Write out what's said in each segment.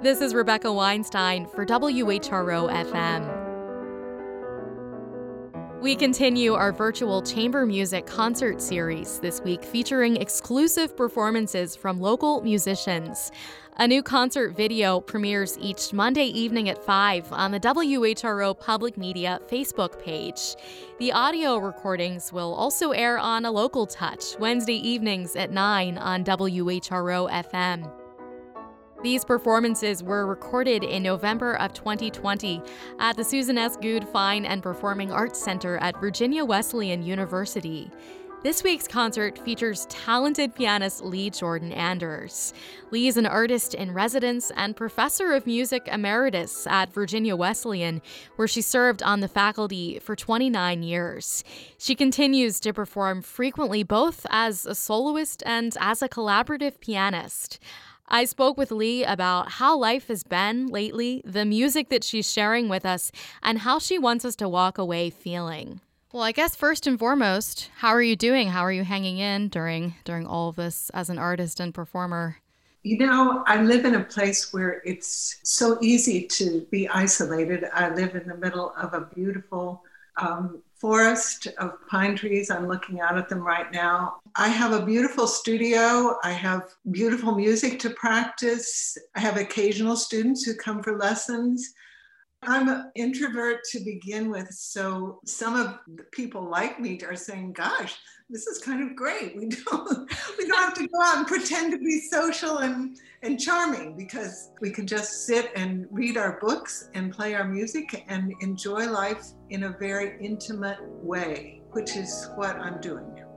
This is Rebecca Weinstein for WHRO FM. We continue our virtual chamber music concert series this week featuring exclusive performances from local musicians. A new concert video premieres each Monday evening at 5 on the WHRO Public Media Facebook page. The audio recordings will also air on a local touch Wednesday evenings at 9 on WHRO FM. These performances were recorded in November of 2020 at the Susan S. Goode Fine and Performing Arts Center at Virginia Wesleyan University. This week's concert features talented pianist Lee Jordan Anders. Lee is an artist in residence and professor of music emeritus at Virginia Wesleyan, where she served on the faculty for 29 years. She continues to perform frequently both as a soloist and as a collaborative pianist. I spoke with Lee about how life has been lately, the music that she's sharing with us, and how she wants us to walk away feeling. Well, I guess first and foremost, how are you doing? How are you hanging in during during all of this as an artist and performer? You know, I live in a place where it's so easy to be isolated. I live in the middle of a beautiful um, forest of pine trees. I'm looking out at them right now. I have a beautiful studio. I have beautiful music to practice. I have occasional students who come for lessons. I'm an introvert to begin with, so some of the people like me are saying, "Gosh, this is kind of great. We don't we don't have to go out and pretend to be social and and charming because we can just sit and read our books and play our music and enjoy life in a very intimate way, which is what I'm doing now."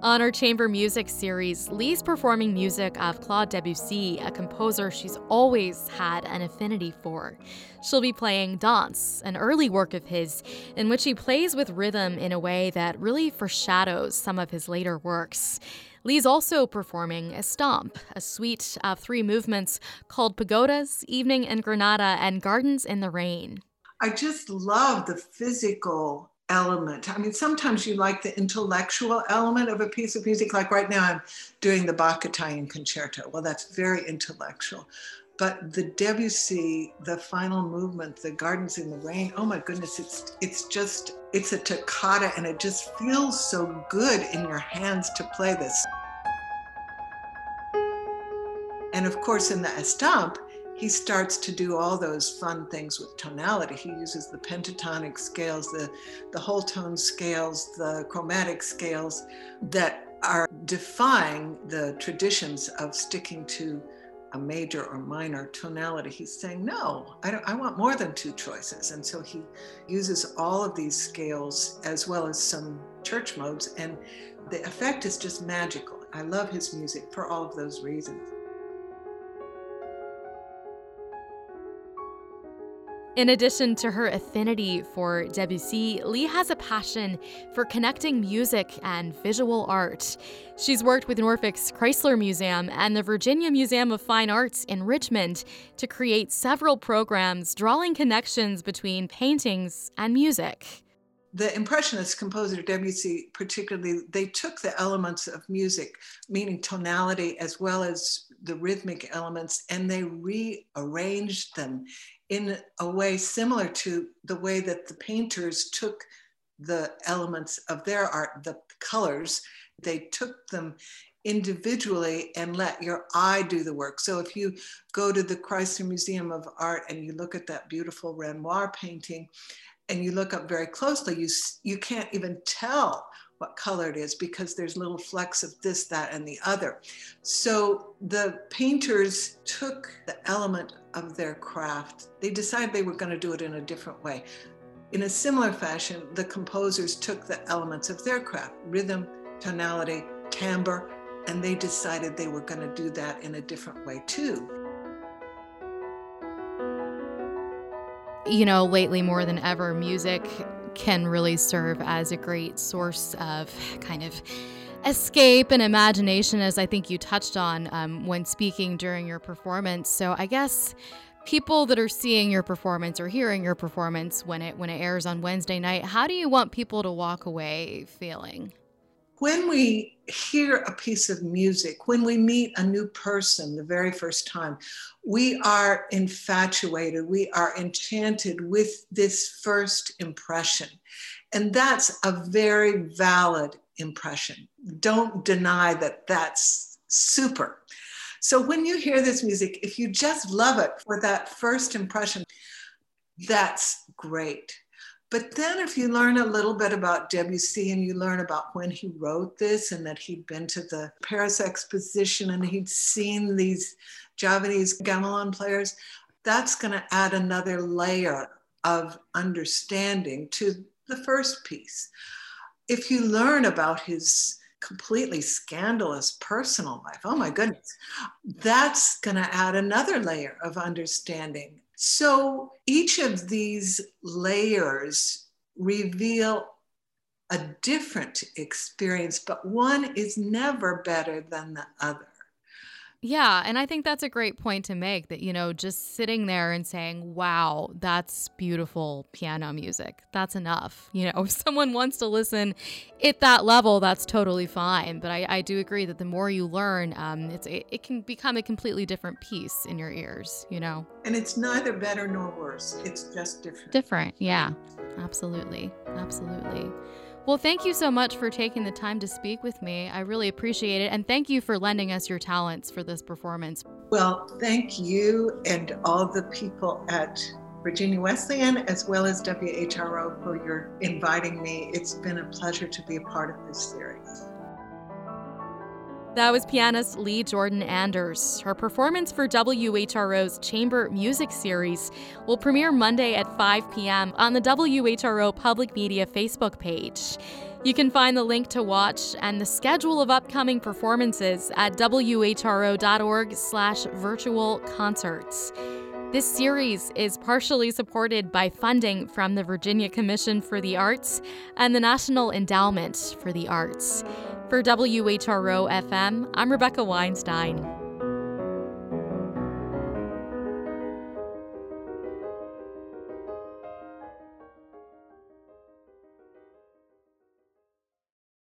On our chamber music series, Lee's performing music of Claude Debussy, a composer she's always had an affinity for. She'll be playing Danse, an early work of his, in which he plays with rhythm in a way that really foreshadows some of his later works. Lee's also performing Estampes, a suite of three movements called Pagodas, Evening in Granada, and Gardens in the Rain. I just love the physical element. I mean, sometimes you like the intellectual element of a piece of music. Like right now, I'm doing the Bach Italian Concerto. Well, that's very intellectual. But the Debussy, the final movement, the Gardens in the Rain, oh my goodness, it's it's just it's a toccata and it just feels so good in your hands to play this. And of course, in the Estampe, he starts to do all those fun things with tonality. He uses the pentatonic scales, the, the whole tone scales, the chromatic scales that are defying the traditions of sticking to a major or minor tonality. He's saying, no, I, I want more than two choices. And so he uses all of these scales as well as some church modes. And the effect is just magical. I love his music for all of those reasons. In addition to her affinity for Debussy, Lee has a passion for connecting music and visual art. She's worked with Norfolk's Chrysler Museum and the Virginia Museum of Fine Arts in Richmond to create several programs drawing connections between paintings and music the impressionist composer debussy particularly they took the elements of music meaning tonality as well as the rhythmic elements and they rearranged them in a way similar to the way that the painters took the elements of their art, the colors, they took them individually and let your eye do the work. So if you go to the Chrysler Museum of Art and you look at that beautiful Renoir painting and you look up very closely, you, you can't even tell what color it is because there's little flecks of this, that, and the other. So the painters took the element of their craft. They decided they were going to do it in a different way. In a similar fashion, the composers took the elements of their craft rhythm, tonality, timbre, and they decided they were going to do that in a different way too. You know, lately more than ever, music can really serve as a great source of kind of escape and imagination, as I think you touched on um, when speaking during your performance. So I guess people that are seeing your performance or hearing your performance when it when it airs on Wednesday night, how do you want people to walk away feeling? When we hear a piece of music, when we meet a new person the very first time, we are infatuated, we are enchanted with this first impression. And that's a very valid impression. Don't deny that that's super. So when you hear this music, if you just love it for that first impression, that's great. But then, if you learn a little bit about Debussy and you learn about when he wrote this and that he'd been to the Paris Exposition and he'd seen these Javanese gamelan players, that's going to add another layer of understanding to the first piece. If you learn about his completely scandalous personal life, oh my goodness, that's going to add another layer of understanding so each of these layers reveal a different experience, but one is never better than the other. Yeah, and I think that's a great point to make that, you know, just sitting there and saying, wow, that's beautiful piano music. That's enough. You know, if someone wants to listen at that level, that's totally fine. But I, I do agree that the more you learn, um, it's, it, it can become a completely different piece in your ears, you know? And it's neither better nor worse, it's just different. Different, yeah, absolutely. Absolutely. Well, thank you so much for taking the time to speak with me. I really appreciate it. And thank you for lending us your talents for this performance. Well, thank you and all the people at Virginia Wesleyan as well as WHRO for your inviting me. It's been a pleasure to be a part of this series. That was pianist Lee Jordan Anders. Her performance for WHRO's Chamber Music Series will premiere Monday at 5 p.m. on the WHRO Public Media Facebook page. You can find the link to watch and the schedule of upcoming performances at whro.org slash virtual concerts. This series is partially supported by funding from the Virginia Commission for the Arts and the National Endowment for the Arts. For WHRO FM, I'm Rebecca Weinstein.